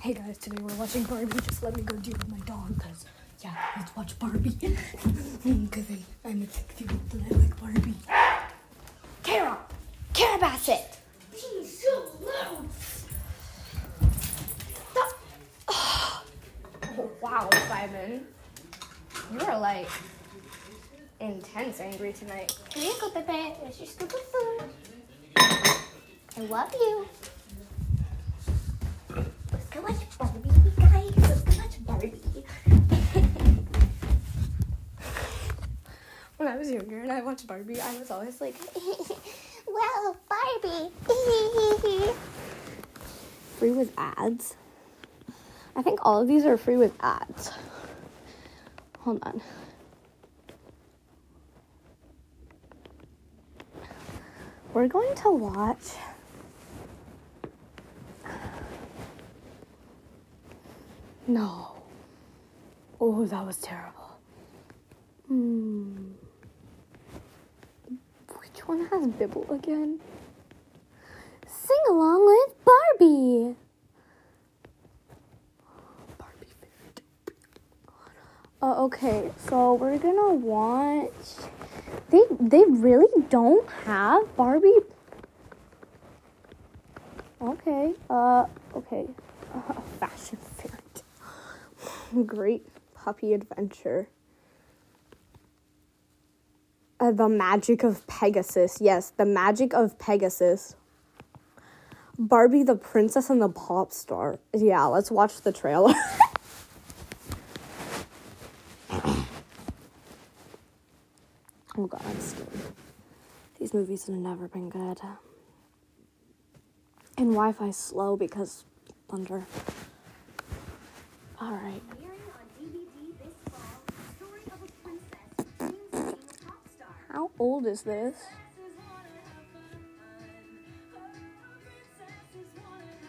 Hey guys, today we're watching Barbie. Just let me go deal with my dog, cause yeah, let's watch Barbie. cause I, I'm a sexy and I like Barbie. Kara, Kara Bassett. She's so loud. Stop. Oh, wow, Simon, you are like intense angry tonight. Here you go, Pepe. There's your scoop of food. I love you. Barbie, guys. Barbie. when I was younger and I watched Barbie, I was always like, "Well, Barbie." free with ads. I think all of these are free with ads. Hold on. We're going to watch. No. Oh, that was terrible. Hmm. Which one has Bibble again? Sing along with Barbie. Barbie. Uh, okay, so we're gonna watch. They they really don't have Barbie. Okay. Uh. Okay. Uh. Great puppy adventure. Uh, the magic of Pegasus. Yes, the magic of Pegasus. Barbie the princess and the pop star. Yeah, let's watch the trailer. oh god, I'm scared. These movies have never been good. And Wi Fi slow because thunder. Alright. Airing on DVD this fall, the story of a princess dreams of being a pop star. How old is this?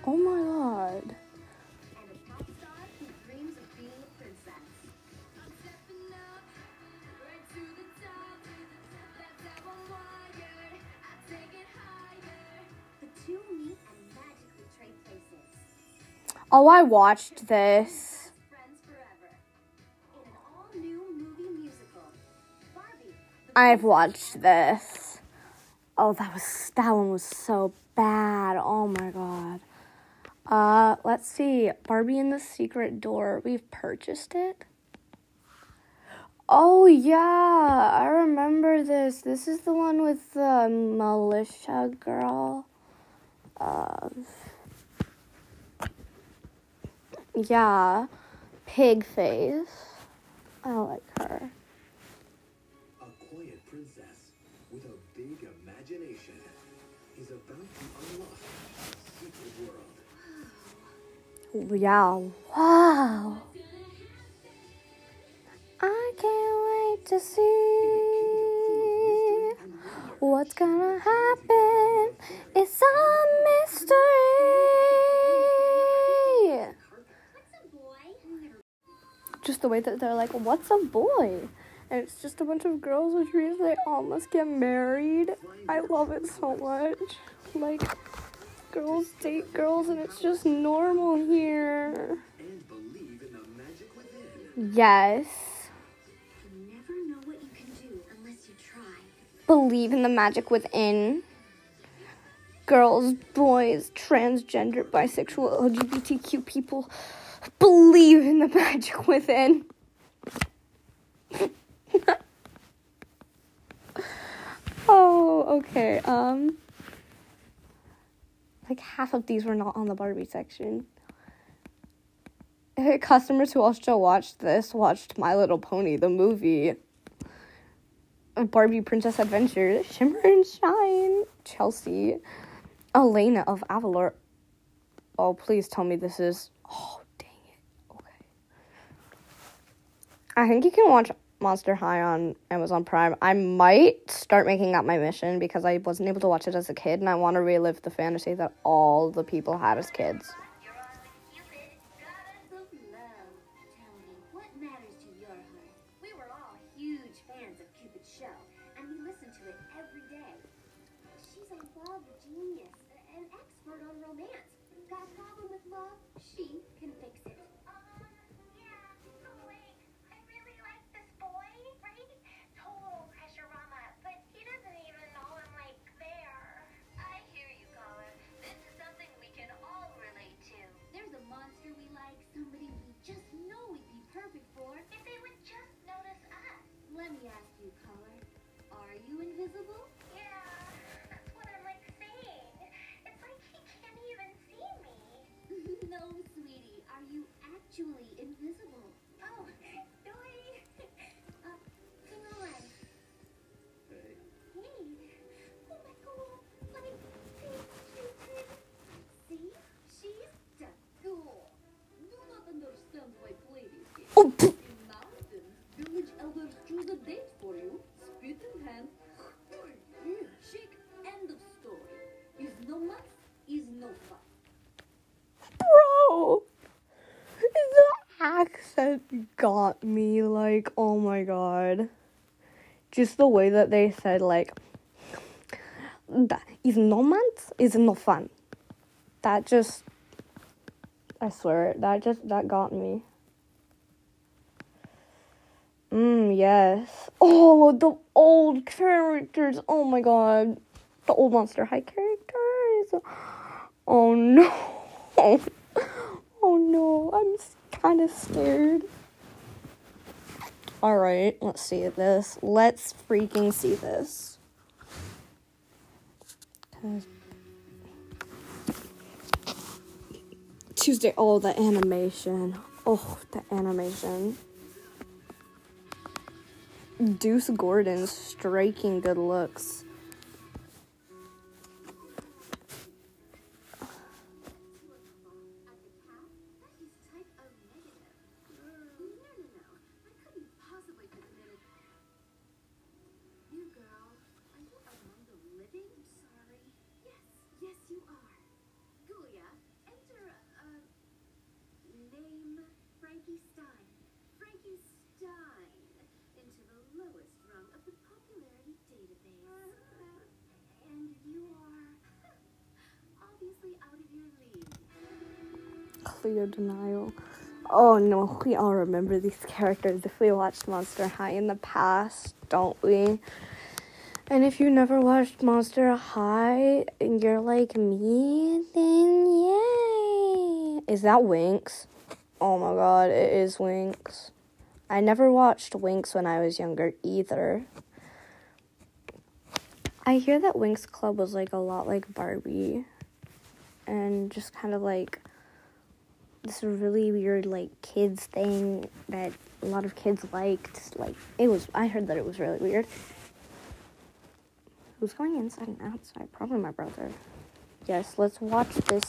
Oh my god. Oh, I watched star I've watched this. Oh, that was that one was so bad. Oh my god. Uh, let's see. Barbie and the Secret Door. We've purchased it. Oh yeah, I remember this. This is the one with the Malucia girl. Uh, yeah, pig face. I like her. About to unlock a secret world. Yeah. Wow. I can't wait to see what's gonna happen. It's a mystery. What's a boy? Just the way that they're like, what's a boy? And it's just a bunch of girls with dreams they all must get married. I love it so much. Like, girls date girls and it's just normal here. Yes. Believe in the magic within. Girls, boys, transgender, bisexual, LGBTQ people believe in the magic within. oh, okay. Um like half of these were not on the Barbie section. Customers who also watched this watched My Little Pony, the movie. Barbie Princess Adventure, Shimmer and Shine, Chelsea, Elena of Avalor. Oh, please tell me this is. Oh, dang it. Okay. I think you can watch Monster High on Amazon Prime. I might start making that my mission because I wasn't able to watch it as a kid and I want to relive the fantasy that all the people had as kids. You're on with Cupid, goddess of love. Tell got me. Like, oh my god. Just the way that they said, like, that is no month is no fun. That just, I swear, that just that got me. Mm, yes. Oh, the old characters. Oh my god. The old Monster High characters. Oh no. Oh no, I'm kind of scared. Alright, let's see this. Let's freaking see this. Tuesday. Oh, the animation. Oh, the animation. Deuce Gorgon's striking good looks. Clear denial. Oh no, we all remember these characters if we watched Monster High in the past, don't we? And if you never watched Monster High and you're like me, then yay! Is that Winx? Oh my god, it is Winx. I never watched Winx when I was younger either. I hear that Winx Club was like a lot like Barbie and just kind of like this is really weird like kids thing that a lot of kids liked. Like it was I heard that it was really weird. Who's going inside and outside? Probably my brother. Yes, let's watch this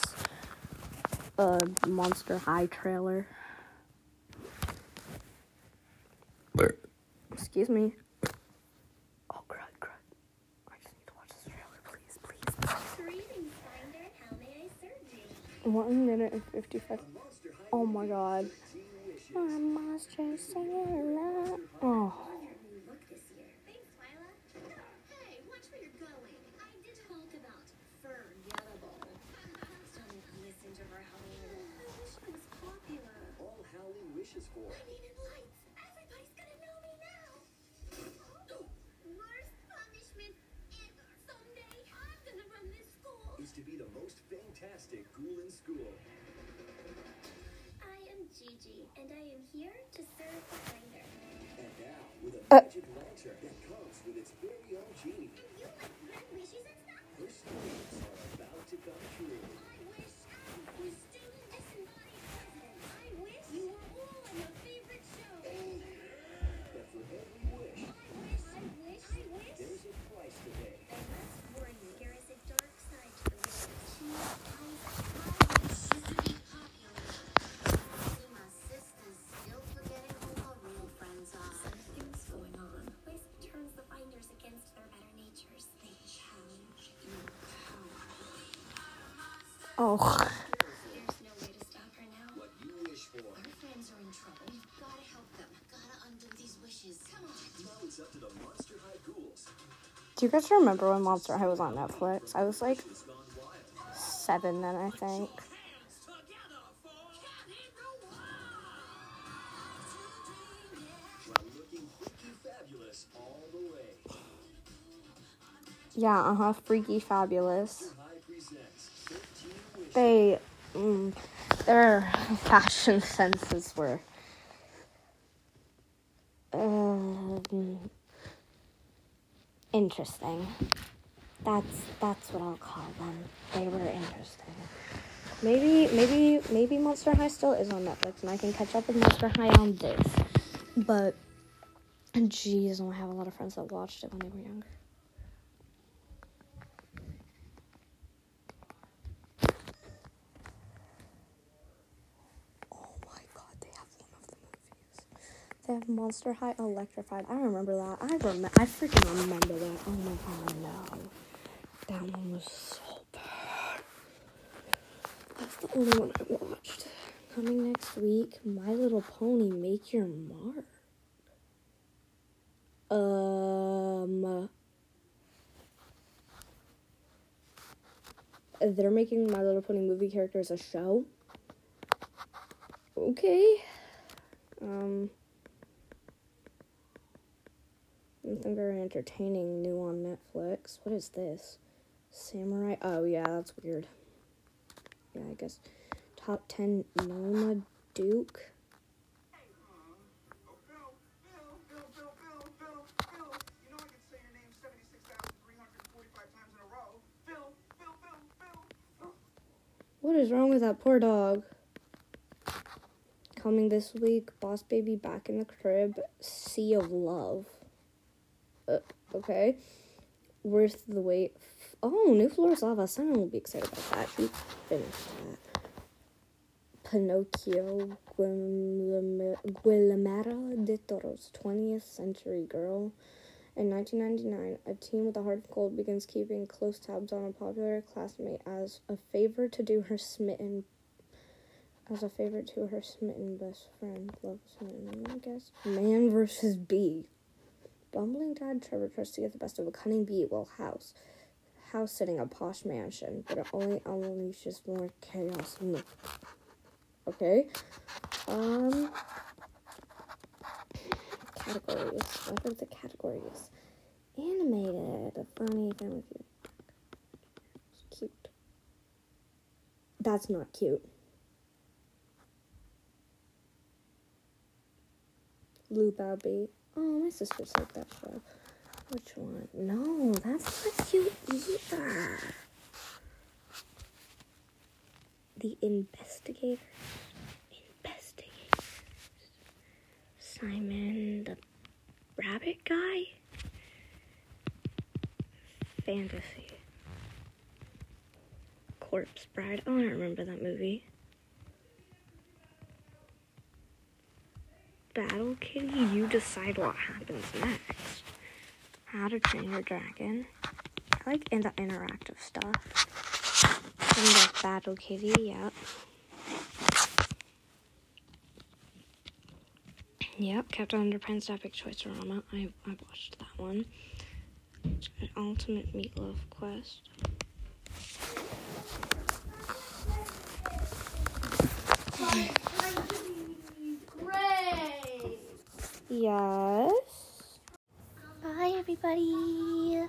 uh Monster High trailer. Excuse me. Oh crud, crud. I just need to watch this trailer, please, please. Greetings, Finder. How may I serve you? One minute and fifty-five. a Monster High Oh my god. Oh, monster love. Oh. Ghouls. Do you guys remember when Monster High was on Netflix? I was like seven then, I think. Yeah, uh huh. Freaky Fabulous. They, mm, their fashion senses were. Um, interesting. That's that's what I'll call them. They were interesting. Maybe maybe maybe Monster High still is on Netflix and I can catch up with Monster High on this. But jeez, I have a lot of friends that watched it when they were younger. Oh my god, they have one of the movies. Have Monster High Electrified. I remember that. I remember. I freaking remember that. Oh my god, no. That one was so bad. That's the only one I watched. Coming next week, My Little Pony, Make Your Mark. Um. They're making My Little Pony movie characters a show. Okay. Um. Something very entertaining new on Netflix. What is this? Samurai. Oh, yeah, that's weird. Yeah, I guess. Top 10 Noma Duke. Phil, Phil, Phil, Phil, Phil, Phil, Phil. You know I can say your name 76,345 times in a row. Phil, Phil, Phil, Phil, Phil. What is wrong with that poor dog? Coming this week, Boss Baby back in the crib, Sea of Love. Uh, okay. Worth the wait. Oh, new floor Floors Lava. Simon will be excited about that. She finished that. Pinocchio, Guillermo- del Toro's 20th Century Girl. In 1999, a teen with a heart of gold begins keeping close tabs on a popular classmate as a favor to do her smitten as a favor to her smitten best friend. Love smitten, I guess. Man versus bee. Bumbling dad Trevor tries to get the best of a cunning bee while house house sitting a posh mansion, but it only unleashes more chaos. Okay. Um categories. What are the categories? Animated, funny, family feud. Cute. That's not cute. Blue Barbie. Oh, my sisters like that show. Which one? No, that's not cute either. The Investigators. Investigators. Simon the Rabbit Guy. Fantasy. Corpse Bride. Oh, I don't remember that movie. Decide what happens next. How to Train Your Dragon. I like in the interactive stuff. And the Battle Kitty, yep. Yep, Captain Underpants Epic Choice Drama. I, I watched that one. Ultimate Meatloaf Quest. Great! Yes. Bye, everybody.